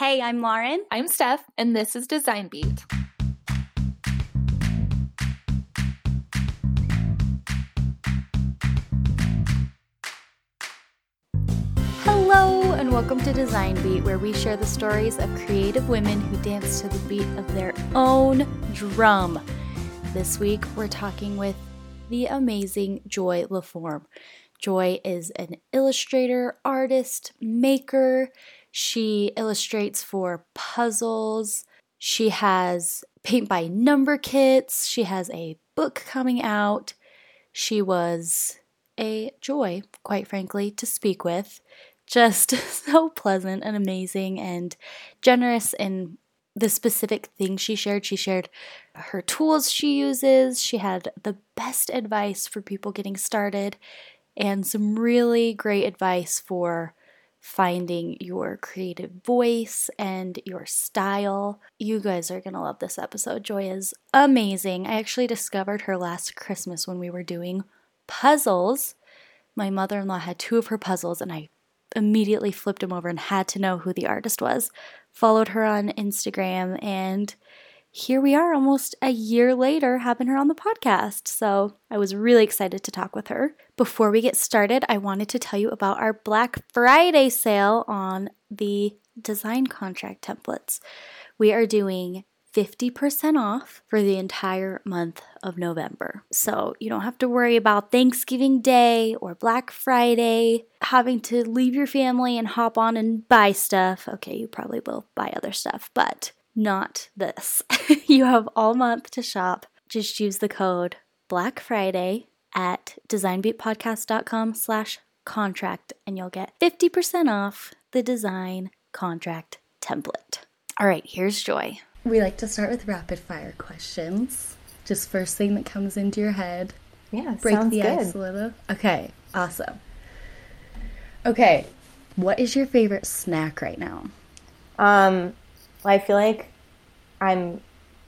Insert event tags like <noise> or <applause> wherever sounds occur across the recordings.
Hey, I'm Lauren. I'm Steph, and this is Design Beat. Hello, and welcome to Design Beat, where we share the stories of creative women who dance to the beat of their own drum. This week, we're talking with the amazing Joy LaForme. Joy is an illustrator, artist, maker. She illustrates for puzzles. She has paint by number kits. She has a book coming out. She was a joy, quite frankly, to speak with. Just <laughs> so pleasant and amazing and generous in the specific things she shared. She shared her tools she uses. She had the best advice for people getting started and some really great advice for finding your creative voice and your style. You guys are going to love this episode. Joy is amazing. I actually discovered her last Christmas when we were doing puzzles. My mother in law had two of her puzzles, and I immediately flipped them over and had to know who the artist was. Followed her on Instagram, and here we are almost a year later having her on the podcast. So I was really excited to talk with her. Before we get started, I wanted to tell you about our Black Friday sale on the design contract templates. We are doing 50% off for the entire month of November. So you don't have to worry about Thanksgiving Day or Black Friday having to leave your family and hop on and buy stuff. Okay, you probably will buy other stuff, but not this. <laughs> you have all month to shop. Just use the code Black Friday at designbeatpodcast.com slash contract and you'll get 50% off the design contract template. All right, here's Joy. We like to start with rapid fire questions. Just first thing that comes into your head. Yeah, Break sounds the good. ice a little. Okay, awesome. Okay, what is your favorite snack right now? Um, I feel like I'm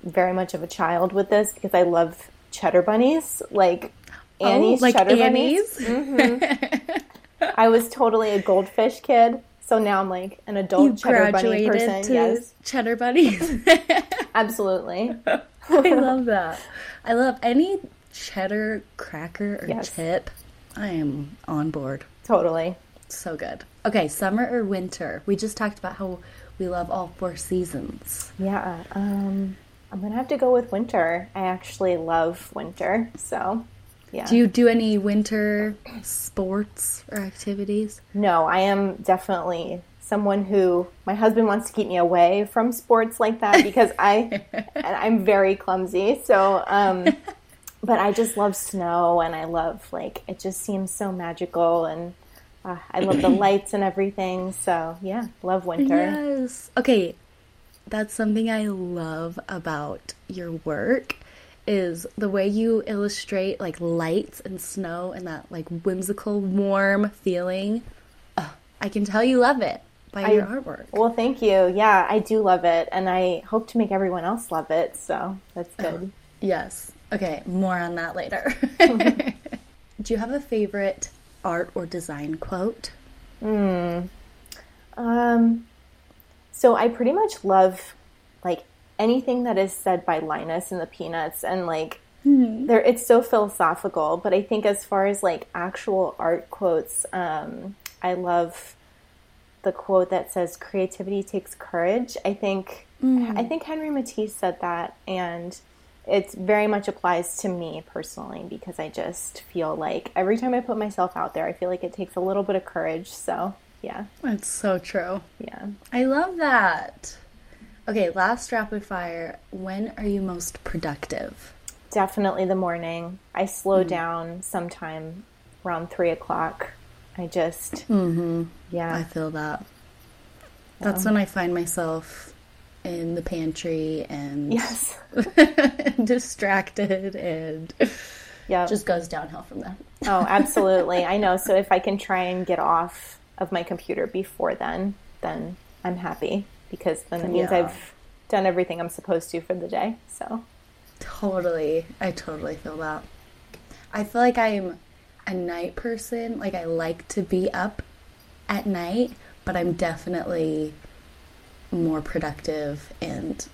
very much of a child with this because I love cheddar bunnies, like oh, Annie's oh, like cheddar Annie's? bunnies. Mm-hmm. <laughs> I was totally a goldfish kid, so now I'm like an adult you cheddar bunny person. to Yes, cheddar bunnies. <laughs> absolutely. I love that. I love any cheddar cracker or Yes. chip. I am on board. Totally. So good. Okay, summer or winter? We just talked about how we love all four seasons. Yeah. Um, I'm gonna have to go with winter. I actually love winter, so yeah. Do you do any winter sports or activities? No, I am definitely someone who my husband wants to keep me away from sports like that <laughs> because I and I'm very clumsy. So, um, <laughs> but I just love snow and I love like it just seems so magical and uh, I love the lights and everything. So yeah, love winter. Yes. Okay, that's something I love about your work is the way you illustrate like lights and snow and that like whimsical warm feeling. I can tell you love it by your artwork. Well, thank you. Yeah, I do love it, and I hope to make everyone else love it. So that's good. Yes. Okay, more on that later. <laughs> <laughs> Do you have a favorite art or design quote? Hmm. Um, so I pretty much love like anything that is said by Linus and the Peanuts, and like there, it's so philosophical. But I think as far as like actual art quotes, um, I love the quote that says "creativity takes courage." I think I think Henry Matisse said that, and it very much applies to me personally because I just feel like every time I put myself out there, I feel like it takes a little bit of courage. So yeah, That's so true. yeah. I love that. Okay, last rapid fire. When are you most productive? Definitely the morning. I slow down sometime around three o'clock. I just, Mm-hmm. Yeah. I feel that. That's when I find myself in the pantry and yes, <laughs> distracted and yeah. just goes downhill from there. oh, <laughs> absolutely. I know. So if I can try and get off of my computer before then, then I'm happy because then it means Yeah. I've done everything I'm supposed to for the day. So Totally. I totally feel that. I feel like I'm a night person. Like I like to be up at night, but I'm definitely more productive and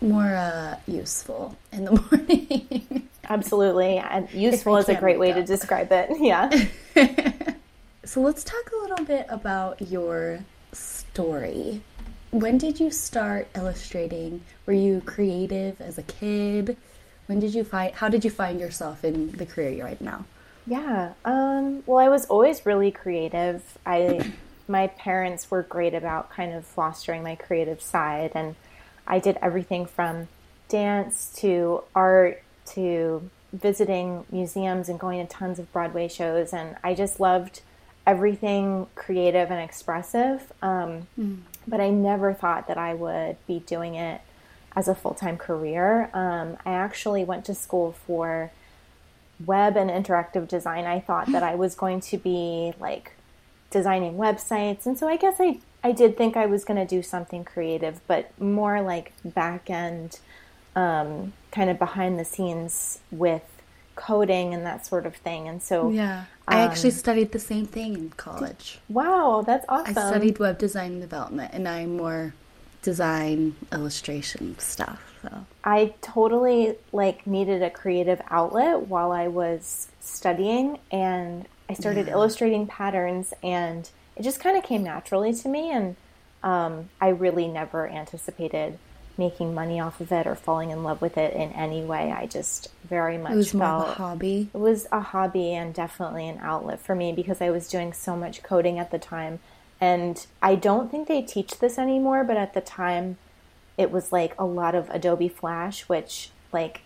more uh, useful in the <laughs> morning. Absolutely. And useful is a great way up. to describe it. <laughs> Yeah. so let's talk a little bit about your story. When did you start illustrating? Were you creative as a kid? When did you find how did you find yourself in the career you're in now? Yeah. Um, well, I was always really creative. I <clears throat> my parents were great about kind of fostering my creative side and I did everything from dance to art to visiting museums and going to tons of Broadway shows. And I just loved everything creative and expressive. Um, mm. But I never thought that I would be doing it as a full time career. Um, I actually went to school for web and interactive design. I thought that I was going to be like designing websites. And so I guess I I did think I was going to do something creative, but more like back end, um, kind of behind the scenes with coding and that sort of thing. And so, yeah, I um, actually studied the same thing in college. Wow, that's awesome. I studied web design and development, and I'm more design illustration stuff. So I totally like needed a creative outlet while I was studying, and I started yeah. illustrating patterns and it just kind of came naturally to me, and um, I really never anticipated making money off of it or falling in love with it in any way. I just very much it was felt a hobby. It was a hobby and definitely an outlet for me because I was doing so much coding at the time. And I don't think they teach this anymore, but at the time it was like a lot of Adobe Flash, which like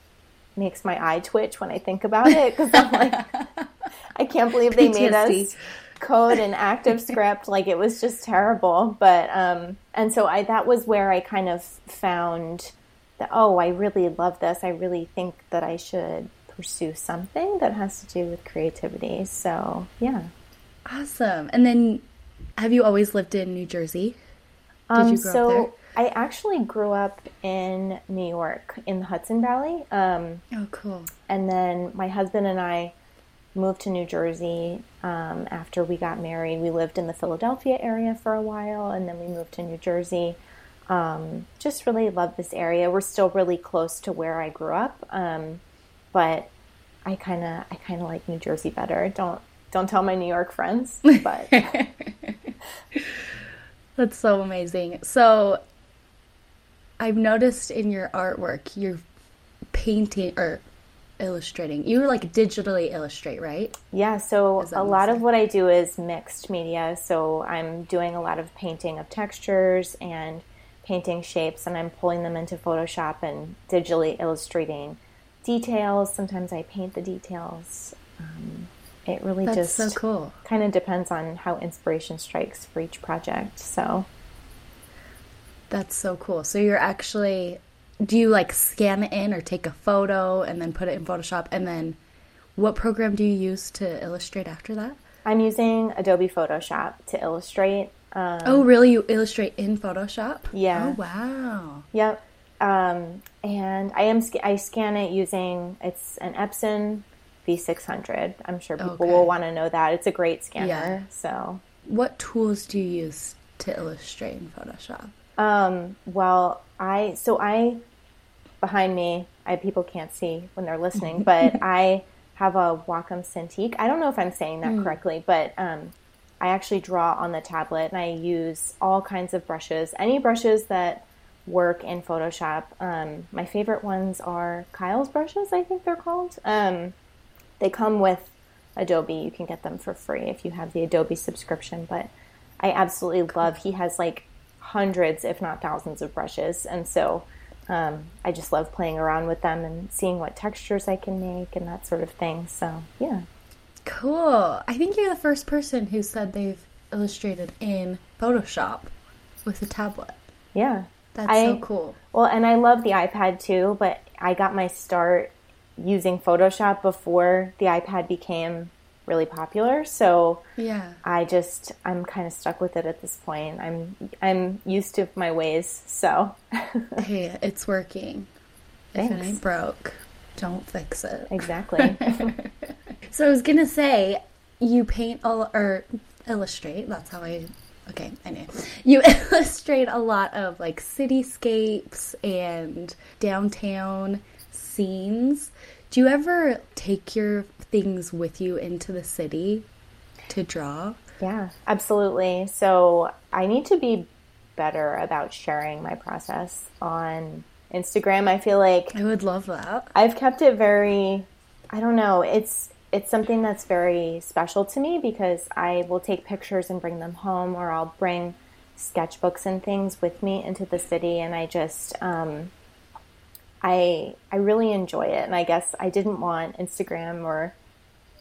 makes my eye twitch when I think about it because I'm like, <laughs> <laughs> I can't believe they made us code an ActionScript. like it was just terrible. But um, and so I that was where I kind of found that oh, I really love this. I really think that I should pursue something that has to do with creativity. So yeah, awesome. And then, have you always lived in New Jersey? Did um, you grow so, up there? I actually grew up in New York in the Hudson Valley. Um, oh, cool. And then my husband and I moved to New Jersey um, after we got married. We lived in the Philadelphia area for a while, and then we moved to New Jersey. Um, just really love this area. We're still really close to where I grew up, um, but I kind of I kind of like New Jersey better. Don't don't tell my New York friends, but <laughs> that's so amazing. So I've noticed in your artwork, you're painting or illustrating. You like digitally illustrate, right? Yeah, so a lot of what I do is mixed media. So I'm doing a lot of painting of textures and painting shapes, and I'm pulling them into Photoshop and digitally illustrating details. Sometimes I paint the details. Um, it really That's just so cool. kind of depends on how inspiration strikes for each project. So that's so cool. So you're actually do you like scan it in or take a photo and then put it in Photoshop? And then what program do you use to illustrate after that? I'm using Adobe Photoshop to illustrate. Um, oh, really? You illustrate in Photoshop? Yeah. Oh, wow. Yep. Um, and I am I scan it using it's an Epson V600. I'm sure people okay. will want to know that. It's a great scanner. Yeah. So, what tools do you use to illustrate in Photoshop? Um, well, I so I behind me, I people can't see when they're listening, <laughs> but I have a Wacom Cintiq. I don't know if I'm saying that mm. correctly, but um, I actually draw on the tablet and I use all kinds of brushes, any brushes that work in Photoshop. Um, my favorite ones are Kyle's brushes, I think they're called. Um, they come with Adobe. You can get them for free if you have the Adobe subscription, but I absolutely love. He has like hundreds, if not thousands, of brushes. And so um, I just love playing around with them and seeing what textures I can make and that sort of thing. So, yeah. Cool. I think you're the first person who said they've illustrated in Photoshop with a tablet. Yeah. That's I, so cool. Well, and I love the iPad too, but I got my start using Photoshop before the iPad became really popular. So yeah, I just I'm kind of stuck with it at this point. I'm I'm used to my ways. So <laughs> hey, it's working. Thanks. If it ain't broke, don't fix it. Exactly. <laughs> so I was gonna say, you paint all or illustrate. That's how I Okay, I know. You <laughs> illustrate a lot of like cityscapes and downtown scenes. Do you ever take your things with you into the city to draw? Yeah, absolutely. So I need to be better about sharing my process on Instagram. I feel like I would love that. I've kept it very I don't know, it's it's something that's very special to me because I will take pictures and bring them home or I'll bring sketchbooks and things with me into the city and I just um, I I really enjoy it. And I guess I didn't want Instagram or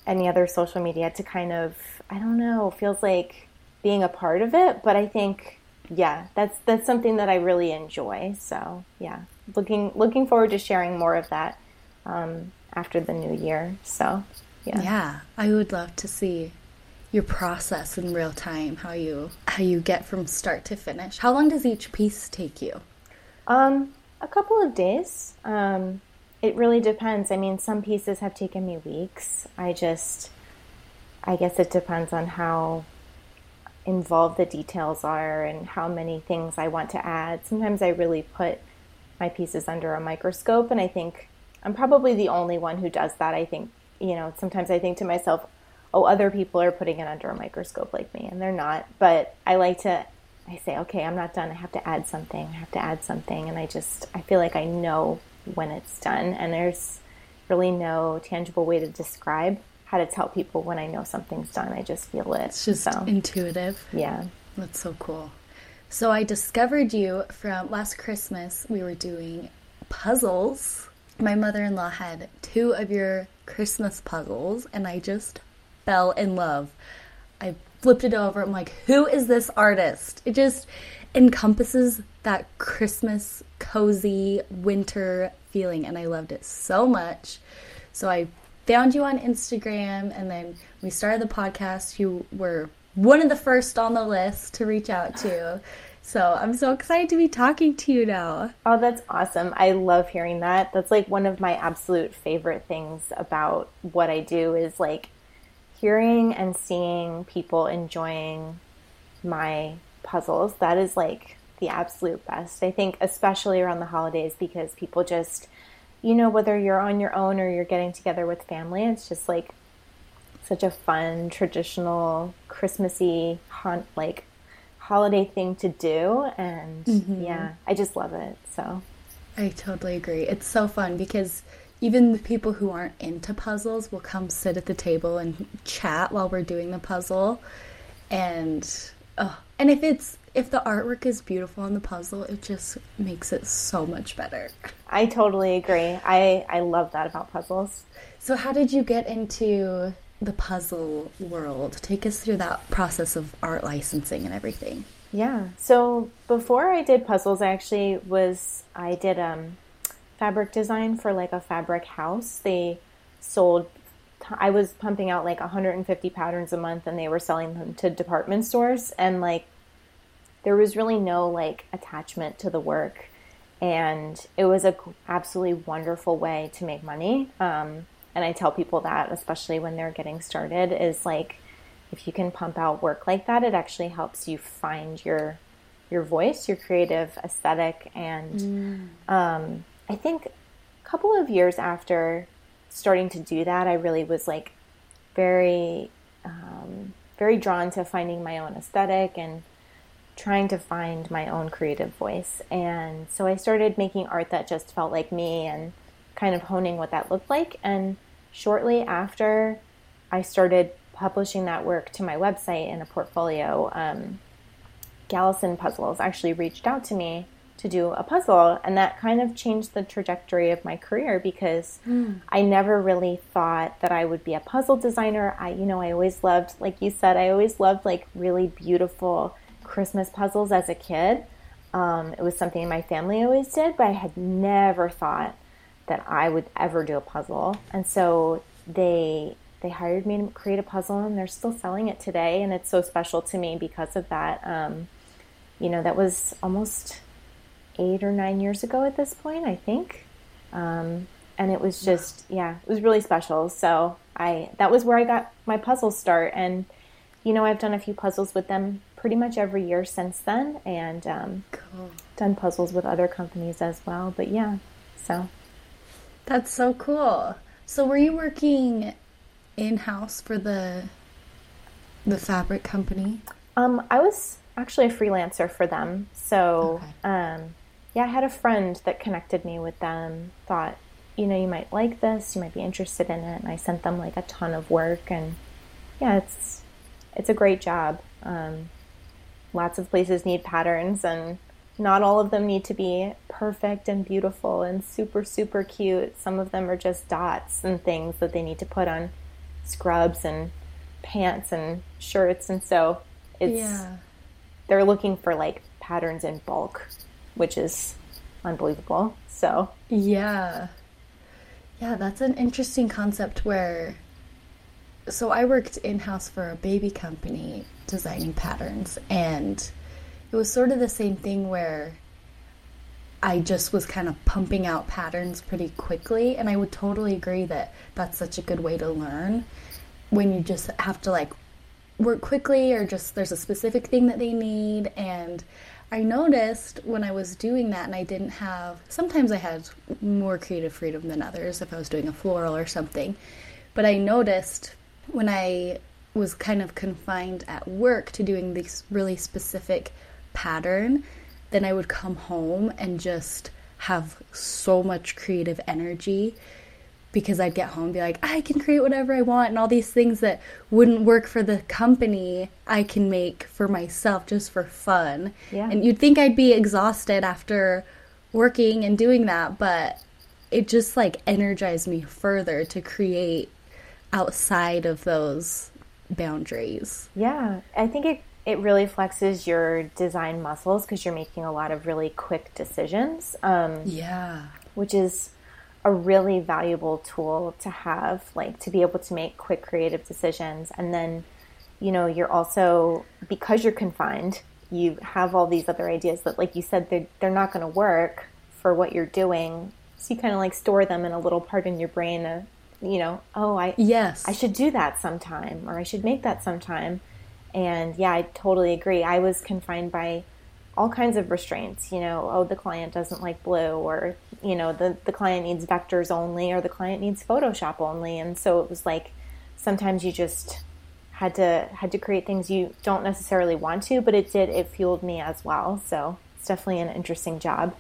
any other social media to kind of I don't know feels like being a part of it. But I think yeah that's that's something that I really enjoy. So yeah looking looking forward to sharing more of that um, after the new year. So yeah. Yeah I would love to see your process in real time how you how you get from start to finish. How long does each piece take you? Um a couple of days um it really depends. I mean, some pieces have taken me weeks. I just, I guess it depends on how involved the details are and how many things I want to add. Sometimes I really put my pieces under a microscope, and I think I'm probably the only one who does that. I think, you know, sometimes I think to myself, oh, other people are putting it under a microscope like me, and they're not. But I like to, I say, okay, I'm not done. I have to add something. I have to add something. And I just, I feel like I know when it's done. And there's really no tangible way to describe how to tell people when I know something's done. I just feel it. It's just so, intuitive. Yeah. That's so cool. So I discovered you from last Christmas. We were doing puzzles. My mother in law had two of your Christmas puzzles, and I just fell in love. Flipped it over. I'm like, who is this artist? It just encompasses that Christmas cozy winter feeling and I loved it so much. So I found you on Instagram and then we started the podcast. You were one of the first on the list to reach out to. So I'm so excited to be talking to you now. Oh, that's awesome. I love hearing that. That's like one of my absolute favorite things about what I do is like hearing and seeing people enjoying my puzzles. That is like the absolute best. I think, especially around the holidays, because people just, you know, whether you're on your own or you're getting together with family, it's just like such a fun, traditional, Christmassy, hunt-like holiday thing to do. And mm-hmm. yeah, I just love it. So I totally agree. It's so fun because even the people who aren't into puzzles will come sit at the table and chat while we're doing the puzzle. And oh, and if it's if the artwork is beautiful on the puzzle, it just makes it so much better. I totally agree. I I love that about puzzles. So how did you get into the puzzle world? Take us through that process of art licensing and everything. Yeah. So before I did puzzles, I actually was I did um fabric design for like a fabric house. They sold I was pumping out like 150 patterns a month and they were selling them to department stores and like there was really no like attachment to the work and it was a absolutely wonderful way to make money um, and i tell people that especially when they're getting started is like if you can pump out work like that it actually helps you find your your voice your creative aesthetic and mm. um, i think a couple of years after starting to do that i really was like very um, very drawn to finding my own aesthetic and trying to find my own creative voice. And so I started making art that just felt like me and kind of honing what that looked like. And shortly after I started publishing that work to my website in a portfolio, um, Galison Puzzles actually reached out to me to do a puzzle. And that kind of changed the trajectory of my career because mm. I never really thought that I would be a puzzle designer. I, you know, I always loved, like you said, I always loved like really beautiful Christmas puzzles as a kid. Um, it was something my family always did, but I had never thought that I would ever do a puzzle. And so they they hired me to create a puzzle, and they're still selling it today. And it's so special to me because of that. Um, you know, that was almost eight or nine years ago at this point, I think. Um, and it was just yeah, it was really special. So I that was where I got my puzzle start, and you know, I've done a few puzzles with them pretty much every year since then, and um, cool. done puzzles with other companies as well. But yeah, so that's so cool. So were you working in house for the the fabric company? Um, I was actually a freelancer for them. So, okay. um, yeah, I had a friend that connected me with them. Thought, you know, you might like this. You might be interested in it. And I sent them like a ton of work. And yeah, it's it's a great job. Um, lots of places need patterns, and not all of them need to be perfect and beautiful and super super cute. Some of them are just dots and things that they need to put on scrubs and pants and shirts. And so it's yeah. they're looking for like patterns in bulk, which is unbelievable. So yeah, yeah, that's an interesting concept where. So I worked in house for a baby company designing patterns, and it was sort of the same thing where I just was kind of pumping out patterns pretty quickly. And I would totally agree that that's such a good way to learn when you just have to like work quickly or just there's a specific thing that they need and I noticed when I was doing that and I didn't have sometimes I had more creative freedom than others if I was doing a floral or something. But I noticed when I was kind of confined at work to doing this really specific pattern, then I would come home and just have so much creative energy because I'd get home and be like, I can create whatever I want, and all these things that wouldn't work for the company, I can make for myself just for fun. Yeah. And you'd think I'd be exhausted after working and doing that, but it just like energized me further to create outside of those boundaries. Yeah, I think it it really flexes your design muscles because you're making a lot of really quick decisions. Um, yeah, which is a really valuable tool to have, like to be able to make quick creative decisions. And then, you know, you're also, because you're confined, you have all these other ideas that, like you said, they're, they're not going to work for what you're doing. So you kind of like store them in a little part in your brain of, you know, oh, I, yes, I should do that sometime or I should make that sometime. And yeah, I totally agree. I was confined by all kinds of restraints, you know, oh, the client doesn't like blue or you know the the client needs vectors only or the client needs photoshop only. And so it was like sometimes you just had to had to create things you don't necessarily want to but it did it fueled me as well. So it's definitely an interesting job.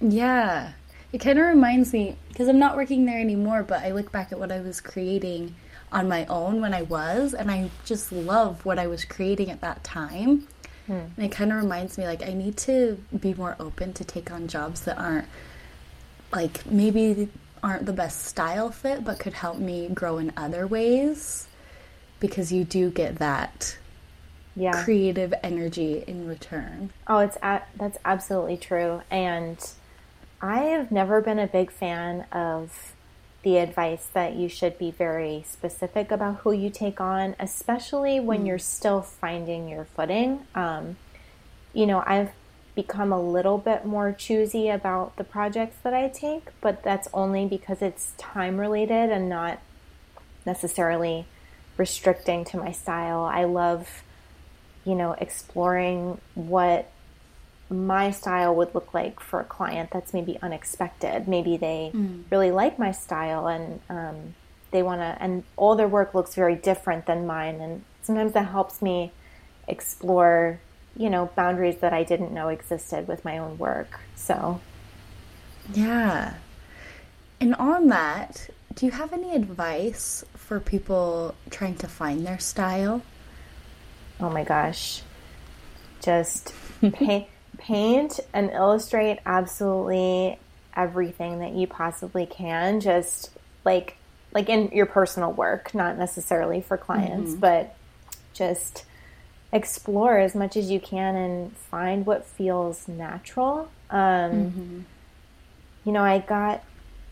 Yeah. It kind of reminds me because i'm not working there anymore but i look back at what i was creating on my own when i was and i just love what i was creating at that time. Hmm. and it kind of reminds me like i need to be more open to take on jobs that aren't like maybe aren't the best style fit but could help me grow in other ways because you do get that yeah. creative energy in return. Oh, it's a- that's absolutely true. And I have never been a big fan of the advice that you should be very specific about who you take on, especially when mm. you're still finding your footing. Um, you know, I've become a little bit more choosy about the projects that I take, but that's only because it's time related and not necessarily restricting to my style. I love, you know, exploring what my style would look like for a client that's maybe unexpected. Maybe they mm. really like my style and um, they want to, and all their work looks very different than mine. And sometimes that helps me explore you know, boundaries that I didn't know existed with my own work. So, yeah. And on that, do you have any advice for people trying to find their style? Oh my gosh. Just paint, <laughs> paint and illustrate absolutely everything that you possibly can. Just like like in your personal work, not necessarily for clients, mm-hmm. but just explore as much as you can and find what feels natural. Um, mm-hmm. You know, I got,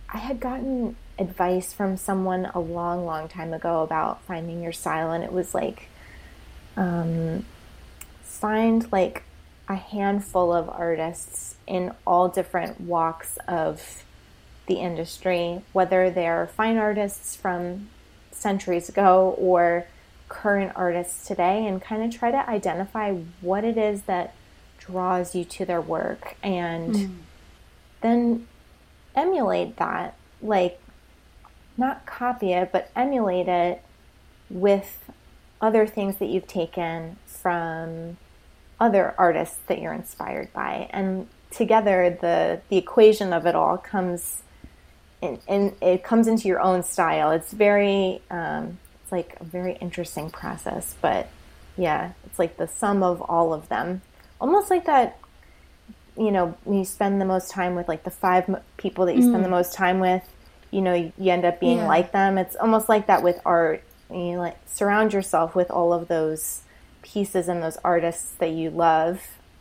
I had gotten advice from someone a long, long time ago about finding your style, and it was like, um, find like a handful of artists in all different walks of the industry, whether they're fine artists from centuries ago or current artists today and kind of try to identify what it is that draws you to their work and mm. then emulate that like not copy it but emulate it with other things that you've taken from other artists that you're inspired by and together the the equation of it all comes in, in it comes into your own style it's very um, like a very interesting process but yeah it's like the sum of all of them almost like that you know you spend the most time with like the five people that you mm. spend the mm. most time with you know you, you end up being yeah. like them it's almost like that with art you like surround yourself with all of those pieces and those artists that you love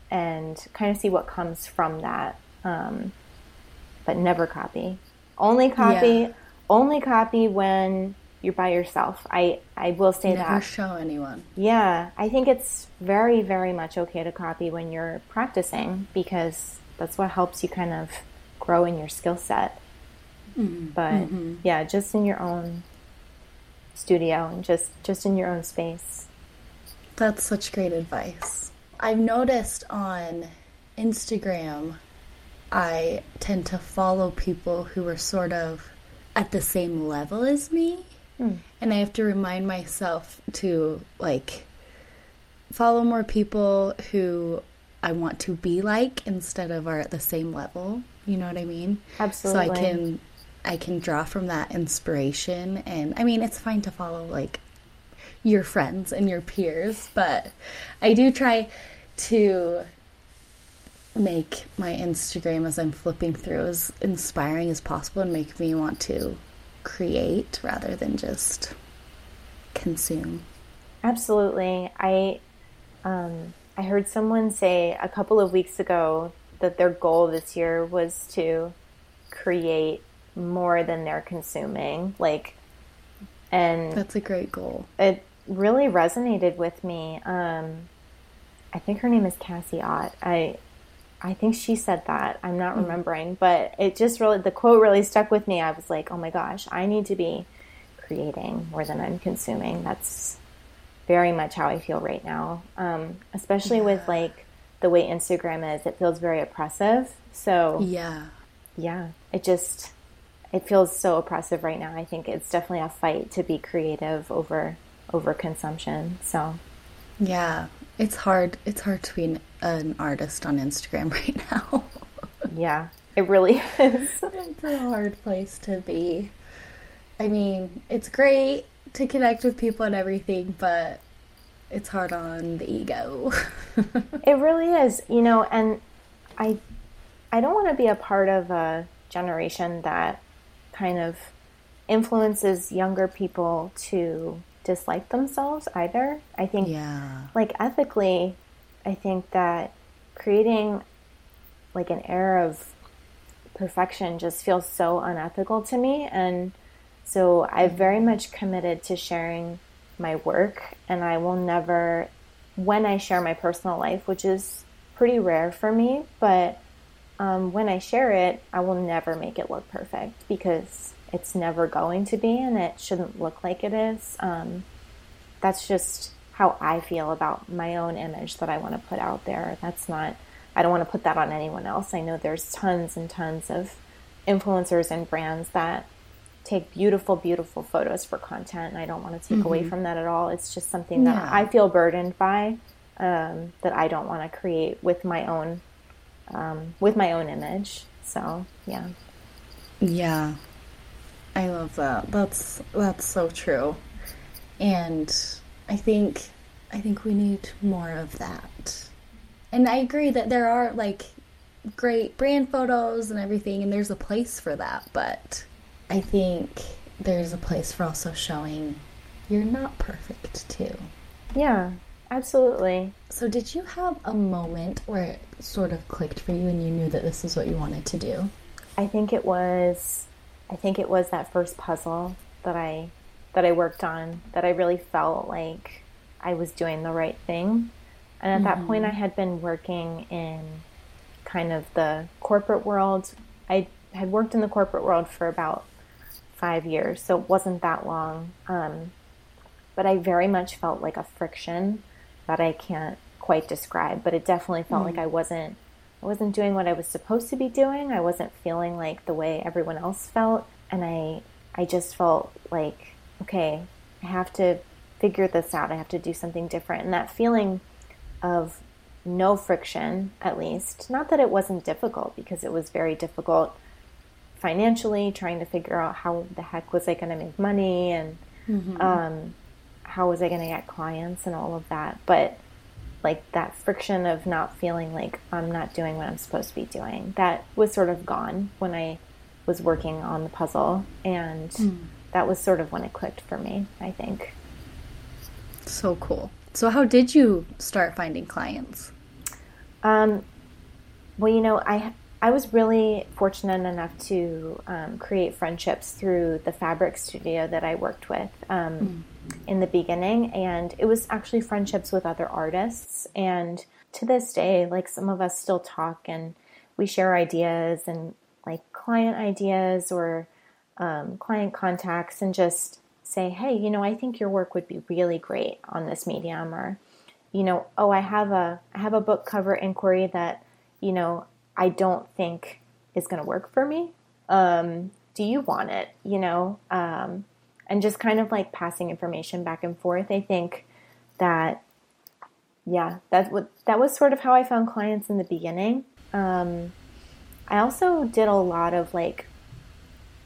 and kind of see what comes from that. Um, but never copy. Only copy. Yeah. Only copy when you're by yourself. I I will say never that. Never show anyone. Yeah, I think it's very very much okay to copy when you're practicing because that's what helps you kind of grow in your skill set. Mm-hmm. But mm-hmm. yeah, just in your own studio and just just in your own space. That's such great advice. I've noticed on Instagram, I tend to follow people who are sort of at the same level as me. Mm. And I have to remind myself to like follow more people who I want to be like instead of are at the same level. You know what I mean? Absolutely. So I can I can draw from that inspiration and I mean it's fine to follow like your friends and your peers, but I do try to make my Instagram as I'm flipping through as inspiring as possible and make me want to create rather than just consume. Absolutely. I um, I heard someone say a couple of weeks ago that their goal this year was to create more than they're consuming. Like and That's a great goal. It really resonated with me. Um, I think her name is Cassie Ott. I I think she said that. I'm not mm. remembering, but it just really the quote really stuck with me. I was like, "Oh my gosh, I need to be creating more than I'm consuming." That's very much how I feel right now. Um, especially yeah. with like the way Instagram is, it feels very oppressive. So Yeah. Yeah, it just it feels so oppressive right now. I think it's definitely a fight to be creative over over consumption. So yeah, it's hard. It's hard to be an, artist on Instagram <laughs> right now. yeah, it really is. <laughs> it's a hard place to be. I mean, it's great to connect with people and everything, but it's hard on the ego. <laughs> it really is, you know, and I I don't want to be a part of a generation that kind of influences younger people to dislike themselves either. I think, yeah. like ethically, I think that creating like an air of perfection just feels so unethical to me. And so I've mm-hmm. very much committed to sharing my work, and I will never, when I share my personal life, which is pretty rare for me, but um, when I share it, I will never make it look perfect because it's never going to be and it shouldn't look like it is. Um, that's just how I feel about my own image that I want to put out there. That's not, I don't want to put that on anyone else. I know there's tons and tons of influencers and brands that take beautiful, beautiful photos for content. And I don't want to take mm-hmm. away from that at all. It's just something that yeah. I feel burdened by um, that I don't want to create with my own, um, with my own image. So yeah. Yeah. I love that. That's that's so true. And I think I think we need more of that. And I agree that there are like great brand photos and everything and there's a place for that, but I think there's a place for also showing you're not perfect too. Yeah, absolutely. So did you have a moment where it sort of clicked for you and you knew that this is what you wanted to do? I think it was I think it was that first puzzle that I that I worked on that I really felt like I was doing the right thing. And at mm-hmm. that point, I mm-hmm. had been working in kind of the corporate world. I had worked in the corporate world for about five years, so it wasn't that long. Um, but I very much felt like a friction that I can't quite describe, but it definitely felt mm. like I wasn't I wasn't doing what I was supposed to be doing. I wasn't feeling like the way everyone else felt, and I I just felt like okay, I have to figure this out. I have to do something different. And that feeling of no friction, at least, not that it wasn't difficult because it was very difficult financially, trying to figure out how the heck was I going to make money and mm-hmm. um, how was I going to get clients and all of that. But like that friction of not feeling like I'm not doing what I'm supposed to be doing, that was sort of gone when I was working on the puzzle. And mm. that was sort of when it clicked for me, I think. So cool. So, how did you start finding clients? Um, well, you know, I I was really fortunate enough to um, create friendships through the fabric studio that I worked with um, mm. In the beginning, and it was actually friendships with other artists. And to this day, like some of us still talk and we share ideas and like client ideas or um, client contacts, and just say, hey, you know, I think your work would be really great on this medium, or you know, oh, I have a I have a book cover inquiry that you know I don't think is going to work for me. Um, do you want it? You know, um, and just kind of like passing information back and forth. I think that yeah, that what that was sort of how I found clients in the beginning. Um, I also did a lot of like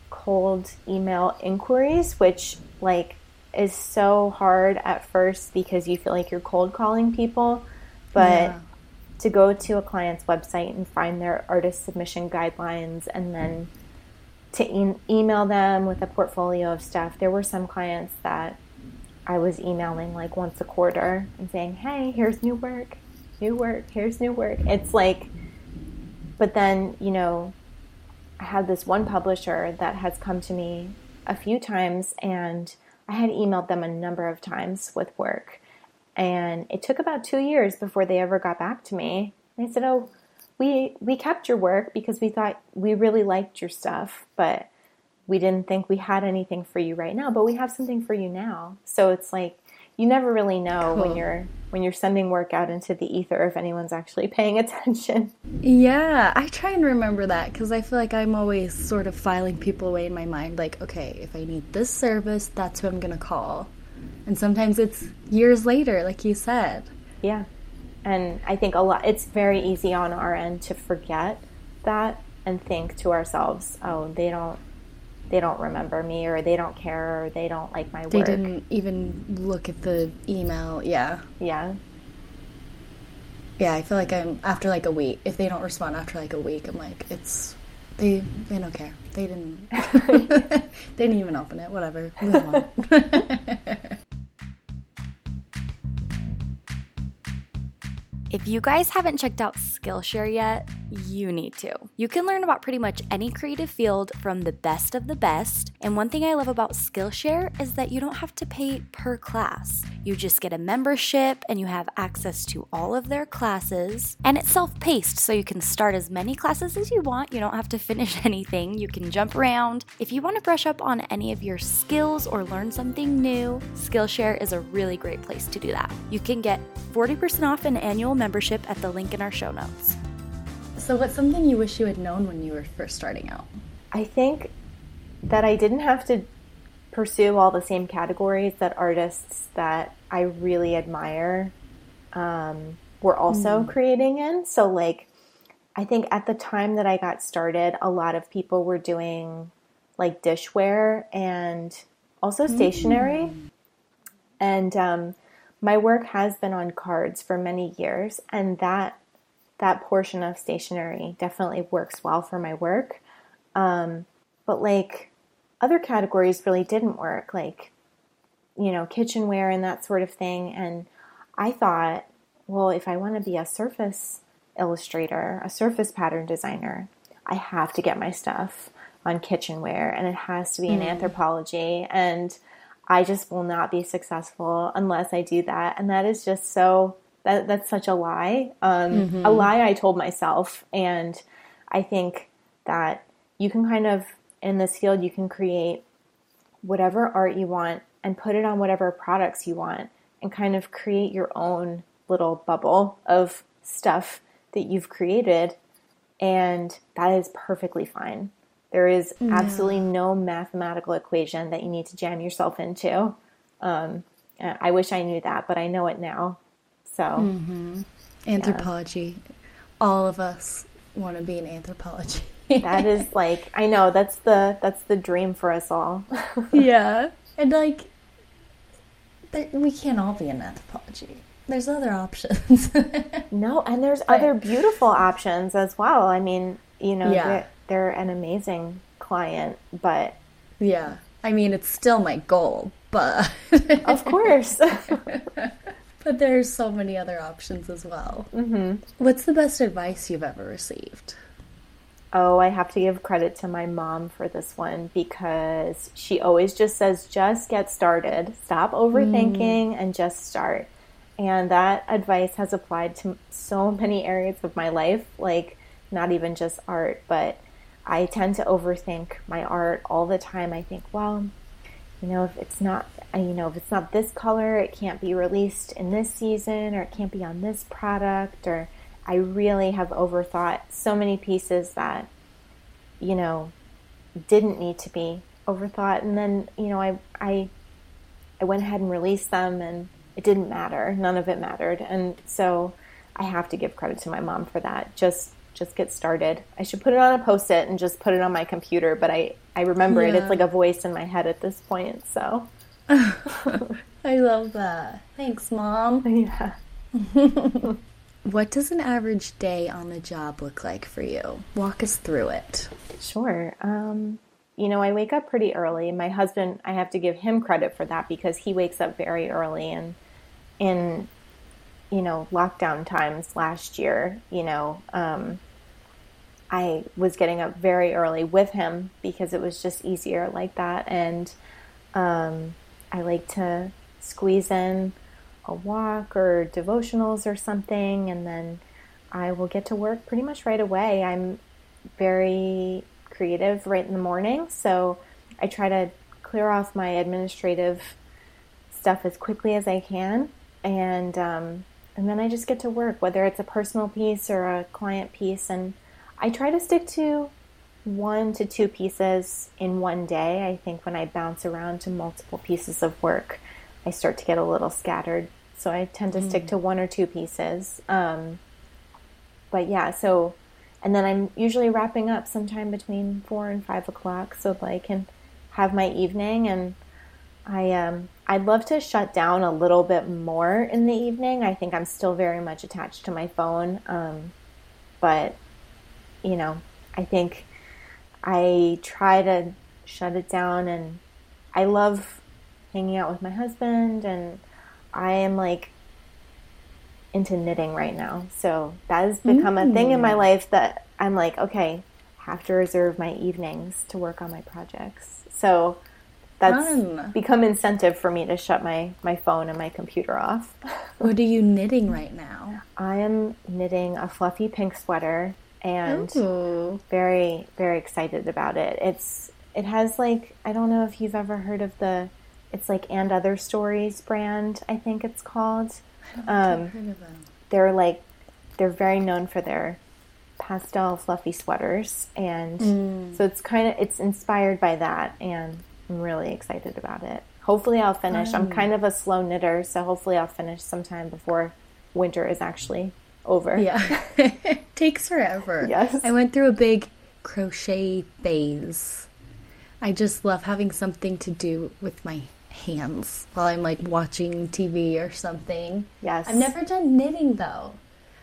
cold email inquiries, which like is so hard at first because you feel like you're cold calling people. But yeah. to go to a client's website and find their artist submission guidelines and then to e- email them with a portfolio of stuff, there were some clients that I was emailing like once a quarter and saying, hey, here's new work, new work, here's new work. It's like, but then, you know, I had this one publisher that has come to me a few times and I had emailed them a number of times with work. And it took about two years before they ever got back to me. They said, Oh, we we kept your work because we thought we really liked your stuff, but we didn't think we had anything for you right now, but we have something for you now. So it's like you never really know cool. when you're when you're sending work out into the ether if anyone's actually <laughs> paying attention. Yeah, I try and remember that because I feel like I'm always sort of filing people away in my mind. Like, okay, if I need this service, that's who I'm gonna call. And sometimes it's years later, like you said. Yeah, and I think a lot. It's very easy on our end to forget that and think to ourselves, "Oh, they don't they don't remember me or they don't care or they don't like my work. They didn't even look at the email. Yeah. Yeah. Yeah, I feel like I'm after like a week. If they don't respond after like a week, I'm like, it's they they don't care. They didn't <laughs> <laughs> they didn't even open it. Whatever. Move on. <laughs> If you guys haven't checked out Skillshare yet, you need to. You can learn about pretty much any creative field from the best of the best. And one thing I love about Skillshare is that you don't have to pay per class. You just get a membership and you have access to all of their classes. And it's self paced, so you can start as many classes as you want. You don't have to <laughs> finish anything. You can jump around. If you want to brush up on any of your skills or learn something new, Skillshare is a really great place to do that. You can get 40% off an annual membership at the link in our show notes. So, what's something you wish you had known when you were first starting out? I think that I didn't have to pursue all the same categories that artists that I really admire um, were also mm. creating in. So, like, I think at the time that I got started, a lot of people were doing like dishware and also stationery. Mm. And um, my work has been on cards for many years, and that that portion of stationery definitely works well for my work. Um, but like other categories really didn't work, like you know kitchenware and that sort of thing. And I thought, well, if I want to be a surface illustrator, a surface pattern designer, I have to get my stuff on kitchenware, and it has to be in Anthropologie and I just will not be successful unless I do that. And that is just so that that's such a lie. Um, mm-hmm. A lie I told myself. And I think that you can kind of in this field you can create whatever art you want and put it on whatever products you want and kind of create your own little bubble of stuff that you've created. And that is perfectly fine. There is absolutely no mathematical equation that you need to jam yourself into. Um, I wish I knew that, but I know it now. So, Mm-hmm. Anthropologie. All of us want to be in Anthropologie. <laughs> that is like I know that's the that's the dream for us all. <laughs> yeah. And like, there, we can't all be in Anthropologie. There's other options. <laughs> no, and there's other beautiful options as well. I mean, you know, Yeah. They're, an amazing client, but yeah. I mean, it's still my goal, but <laughs> of course. <laughs> but there's so many other options as well. Mm-hmm. What's the best advice you've ever received? Oh, I have to give credit to my mom for this one because she always just says, just get started. Stop overthinking and just start. And that advice has applied to so many areas of my life, like not even just art, but I tend to overthink my art all the time. I think, well, you know, if it's not, you know, if it's not this color, it can't be released in this season or it can't be on this product or I really have overthought so many pieces that, you know, didn't need to be overthought. And then, you know, I, I, I went ahead and released them and it didn't matter. None of it mattered. And so I have to give credit to my mom for that. Just, just get started. I should put it on a post-it and just put it on my computer, but I, I remember it. It's like a voice in my head at this point. So <laughs> I love that. Thanks, Mom. <laughs> yeah. <laughs> What does an average day on the job look like for you? Walk us through it. Sure. Um, you know, I wake up pretty early. My husband, I have to give him credit for that because he wakes up very early. And in, you know, lockdown times last year, you know, um, I was getting up very early with him because it was just easier like that. And um, I like to squeeze in a walk or devotionals or something, and then I will get to work pretty much right away. I'm very creative right in the morning, so I try to clear off my administrative stuff as quickly as I can, and um, and then I just get to work, whether it's a personal piece or a client piece, and I try to stick to one to two pieces in one day. I think when I bounce around to multiple pieces of work, I start to get a little scattered. So I tend to stick to one or two pieces. Um, but yeah, so, and then I'm usually wrapping up sometime between four and five o'clock so that I can have my evening. And I, um, I'd love to shut down a little bit more in the evening. I think I'm still very much attached to my phone. Um, but, you know, I think I try to shut it down and I love hanging out with my husband and I am like into knitting right now. So that has become a thing in my mm. life that I'm like, okay, have to reserve my evenings to work on my projects. So that's Fun. become incentive for me to shut my, my phone and my computer off. What are you knitting <laughs> right now? I am knitting a fluffy pink sweater and Ooh. very very excited about it. It's it has like I don't know if you've ever heard of the it's like and other stories brand I think it's called. Um, Heard of them. they're like they're very known for their pastel fluffy sweaters and so it's kind of it's inspired by that and I'm really excited about it. Hopefully I'll finish. I'm kind of a slow knitter, so hopefully I'll finish sometime before winter is actually over. Yeah. <laughs> Takes forever. Yes. I went through a big crochet phase. I just love having something to do with my hands while I'm like watching TV or something. Yes. I've never done knitting though.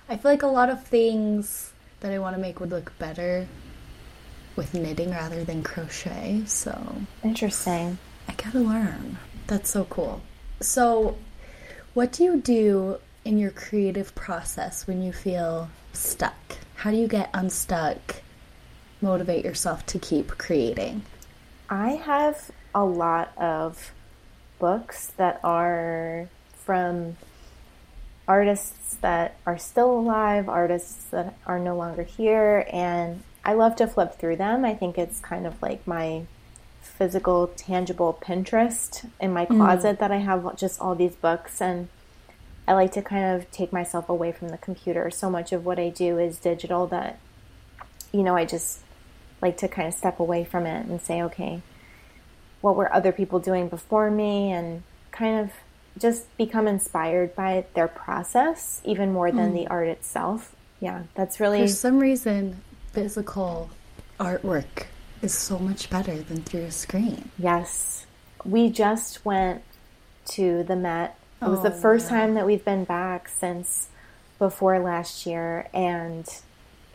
I feel like a lot of things that I want to make would look better with knitting rather than crochet. So Interesting. I gotta learn. That's so cool. So, what do you do in your creative process when you feel stuck? How do you get unstuck? Motivate yourself to keep creating. I have a lot of books that are from artists that are still alive, artists that are no longer here, and I love to flip through them. I think it's kind of like my physical, tangible Pinterest in my closet mm. that I have just all these books. And I like to kind of take myself away from the computer. So much of what I do is digital that, you know, I just like to kind of step away from it and say, okay, what were other people doing before me? And kind of just become inspired by their process even more than mm. the art itself. Yeah, that's really. For some reason, physical artwork is so much better than through a screen. Yes. We just went to the Met. It was oh, the first yeah. time that we've been back since before last year, and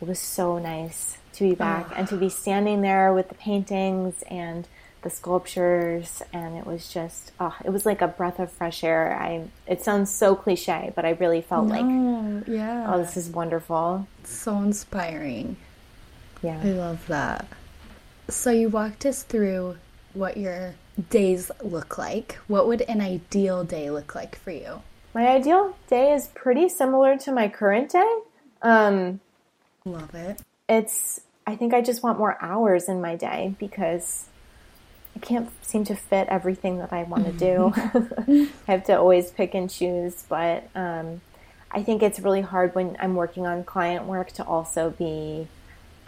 it was so nice to be back oh. and to oh. be standing there with the paintings and the sculptures and it was just oh it was like a breath of fresh air. I it sounds so cliche but i really felt no, like yeah oh this is wonderful. So inspiring. Yeah. I love that. So you walked us through what your days look like? What would an ideal day look like for you? My ideal day is pretty similar to my current day. Um love it. it's i think i just want more hours in my day because I can't seem to fit everything that I want to do. <laughs> I have to always pick and choose, but um, I think it's really hard when I'm working on client work to also be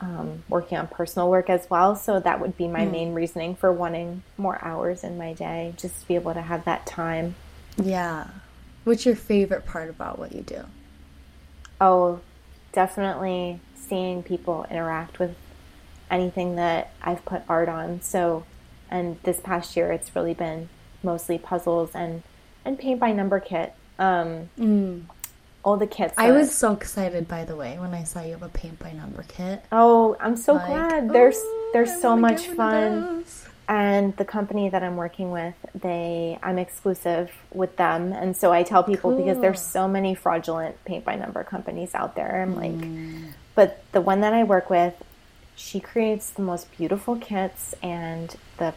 um, working on personal work as well. So that would be my mm. main reasoning for wanting more hours in my day, just to be able to have that time. Yeah. What's your favorite part about what you do? Oh, definitely seeing people interact with anything that I've put art on. So and this past year, it's really been mostly puzzles and and paint by number kit. Um, mm. All the kits. I was so excited, by the way, when I saw you have a paint by number kit. Oh, I'm so like, glad. There's there's oh, so much fun. And the company that I'm working with, they I'm exclusive with them, and so I tell people cool. because there's so many fraudulent paint by number companies out there. I'm like, mm. but the one that I work with, she creates the most beautiful kits and the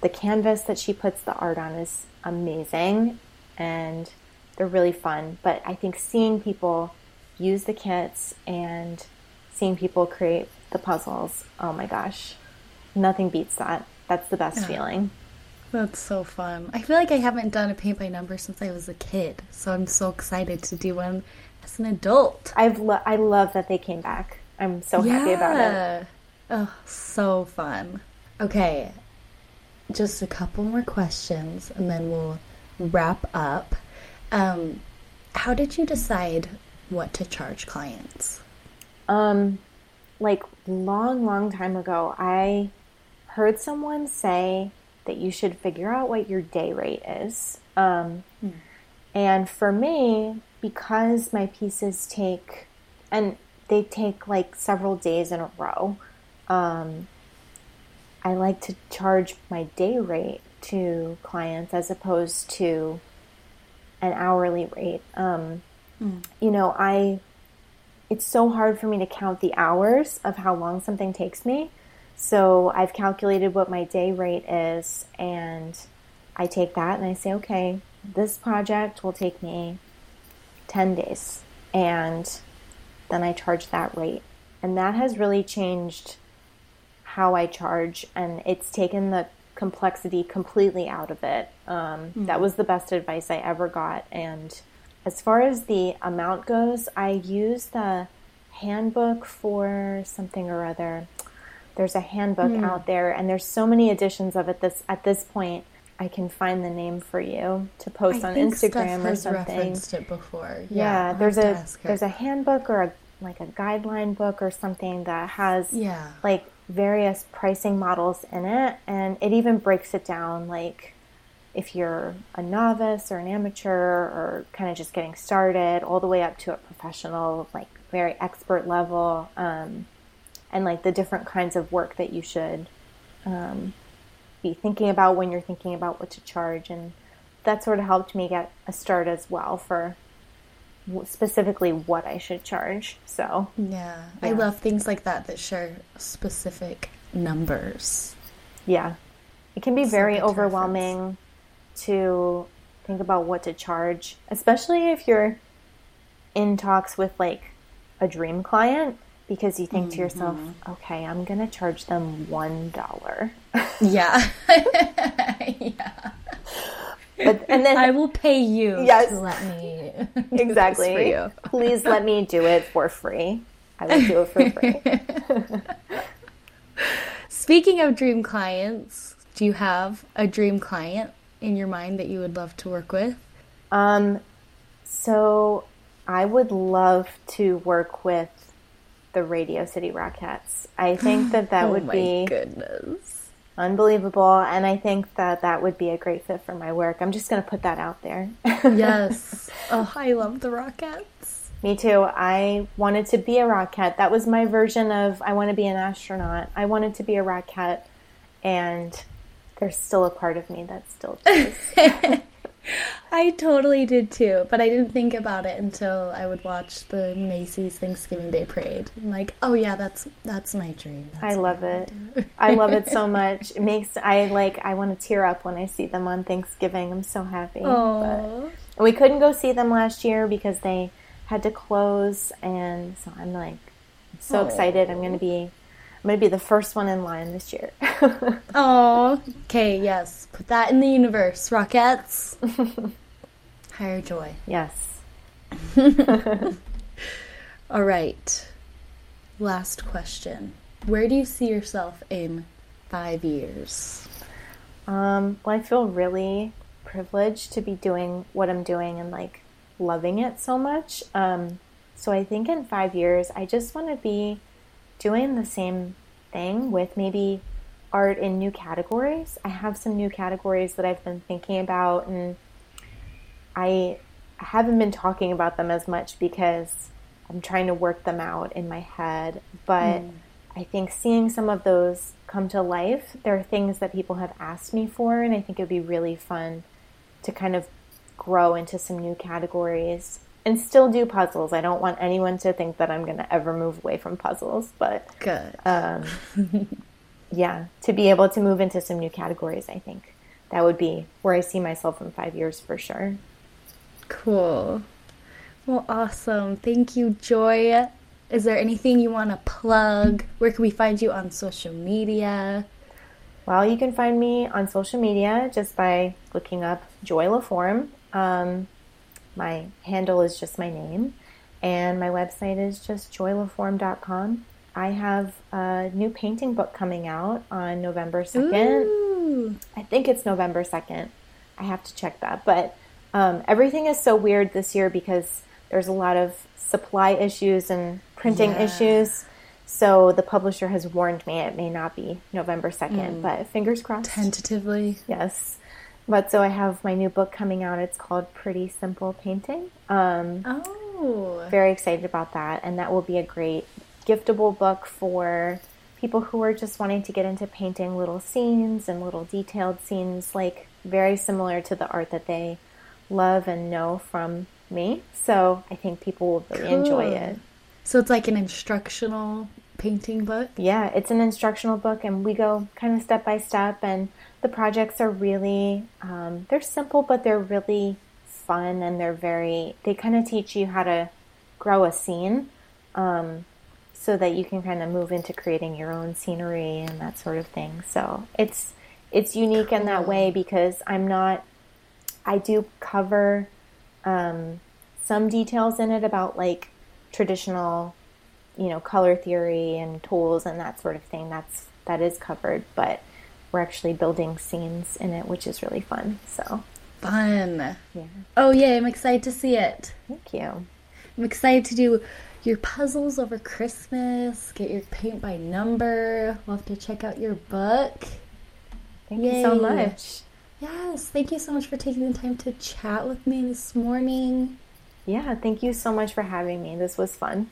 the canvas that she puts the art on is amazing and they're really fun but i think seeing people use the kits and seeing people create the puzzles oh my gosh nothing beats that that's the best yeah. feeling that's so fun i feel like i haven't done a paint by number since i was a kid so i'm so excited to do one as an adult i've lo- i love that they came back I'm so yeah. happy about it. Oh, so fun. Okay, just a couple more questions and then we'll wrap up. Um, how did you decide what to charge clients? Um, like long, long time ago, I heard someone say that you should figure out what your day rate is. Um, hmm. And for me, because my pieces take, and they take like several days in a row. Um, I like to charge my day rate to clients as opposed to an hourly rate. Um, mm. You know, I it's so hard for me to count the hours of how long something takes me. So I've calculated what my day rate is, and I take that and I say, okay, this project will take me 10 days. And then I charge that rate. And that has really changed how I charge, and it's taken the complexity completely out of it. Um, mm-hmm. That was the best advice I ever got. And as far as the amount goes, I use the handbook for something or other. There's a handbook mm. out there, and there's so many editions of it. This at this point, I can find the name for you to post I on Instagram or something. I just referenced it before. Yeah, yeah there's a there's a handbook or a like a guideline book or something that has yeah. like various pricing models in it and it even breaks it down like if you're a novice or an amateur or kind of just getting started all the way up to a professional like very expert level um, and like the different kinds of work that you should um, be thinking about when you're thinking about what to charge and that sort of helped me get a start as well for specifically what I should charge. So, yeah. yeah. I love things like that that share specific numbers. Yeah. It can be so very overwhelming reference. to think about what to charge, especially if you're in talks with like a dream client because you think mm-hmm. to yourself, okay, I'm going to charge them $1. <laughs> yeah. <laughs> yeah. But, and then I will pay you yes, to let me <laughs> exactly for you. Please let me do it for free. I will do it for free. <laughs> Speaking of dream clients, do you have a dream client in your mind that you would love to work with? Um, so I would love to work with the Radio City Rockettes. I think that that <gasps> oh would be goodness. Unbelievable, and I think that that would be a great fit for my work. I'm just going to put that out there. <laughs> yes. Oh, I love the Rockettes. Me too. I wanted to be a Rockette. That was my version of I want to be an astronaut. I wanted to be a Rockette, and there's still a part of me that still <laughs> does. I totally did too, but I didn't think about it until I would watch the Macy's Thanksgiving Day Parade. I'm like, oh yeah, that's that's my dream. That's I love it. I love it so <laughs> much. It makes I like I want to tear up when I see them on Thanksgiving. I'm so happy. But, and we couldn't go see them last year because they had to close, and so I'm like so Aww. excited. I'm going to be I'm going to be the first one in line this year. <laughs> Oh, okay, yes. Put that in the universe. Rockettes. <laughs> Hire joy. Yes. <laughs> All right. Last question. Where do you see yourself in five years? Um, well, I feel really privileged to be doing what I'm doing and like loving it so much. Um, so I think in five years, I just want to be doing the same thing with maybe art in new categories. I have some new categories that I've been thinking about, and I haven't been talking about them as much because I'm trying to work them out in my head. But mm. I think seeing some of those come to life, there are things that people have asked me for, and I think it'd be really fun to kind of grow into some new categories and still do puzzles. I don't want anyone to think that I'm going to ever move away from puzzles, but good. Um, <laughs> yeah, to be able to move into some new categories, I think that would be where I see myself in five years for sure. Cool. Well, awesome. Thank you, Joy. Is there anything you want to plug? Where can we find you on social media? Well, you can find me on social media just by looking up Joy LaForme. Um, my handle is just my name, and my website is just joylaforme.com. I have a new painting book coming out on November 2nd. Ooh. I think it's November 2nd. I have to check that. But um, everything is so weird this year because there's a lot of supply issues and printing yeah. issues. So the publisher has warned me it may not be November 2nd, mm. but fingers crossed. Tentatively. Yes. But so I have my new book coming out. It's called Pretty Simple Painting. Um, oh. Very excited about that. And that will be a great giftable book for people who are just wanting to get into painting little scenes and little detailed scenes, like very similar to the art that they love and know from me. So I think people will really cool. enjoy it. So it's like an instructional painting book? Yeah, it's an instructional book, and we go kind of step by step. And the projects are really, um, they're simple, but they're really fun and they're very, they kind of teach you how to grow a scene um, so that you can kind of move into creating your own scenery and that sort of thing. So it's, it's unique cool. in that way because I'm not, I do cover um, some details in it about like traditional, you know, color theory and tools and that sort of thing. That's, that is covered, but we're actually building scenes in it, which is really fun. So fun. Yeah. Oh yeah, I'm excited to see it. Thank you. I'm excited to do your puzzles over Christmas. Get your paint by number. We'll have to check out your book. Thank Yay. you so much. Yes, thank you so much for taking the time to chat with me this morning. Yeah, thank you so much for having me. This was fun.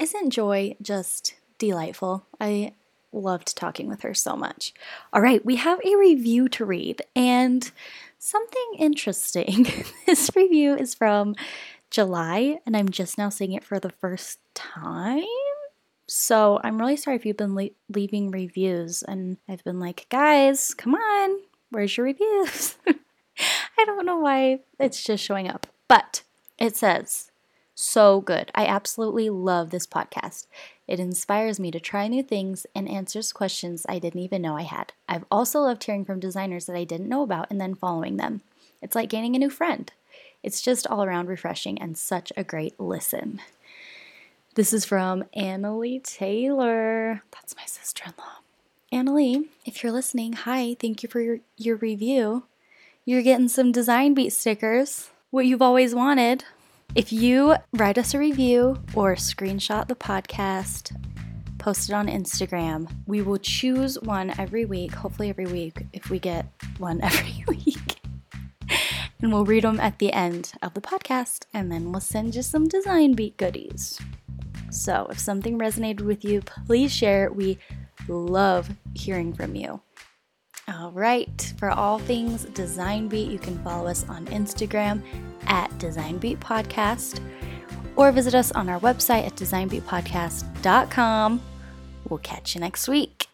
Isn't Joy just delightful? I loved talking with her so much. All right, we have a review to read and something interesting. <laughs> this review is from July, and I'm just now seeing it for the first time. So I'm really sorry if you've been le- leaving reviews and I've been like, guys, come on, where's your reviews? <laughs> I don't know why it's just showing up, but it says, so good. I absolutely love this podcast. It inspires me to try new things and answers questions I didn't even know I had. I've also loved hearing from designers that I didn't know about and then following them. It's like gaining a new friend. It's just all around refreshing and such a great listen. This is from Annalie Taylor. That's my sister in law. Annalie, if you're listening, hi, thank you for your, your review. You're getting some Design Beat stickers, what you've always wanted. If you write us a review or screenshot the podcast, post it on Instagram, we will choose one every week, hopefully every week, if we get one <laughs> every week. and we'll read them at the end of the podcast, and then we'll send you some Design Beat goodies. So if something resonated with you, please share. We love hearing from you. All right, for all things Design Beat, you can follow us on Instagram at Design Beat Podcast or visit us on our website at designbeatpodcast.com. We'll catch you next week.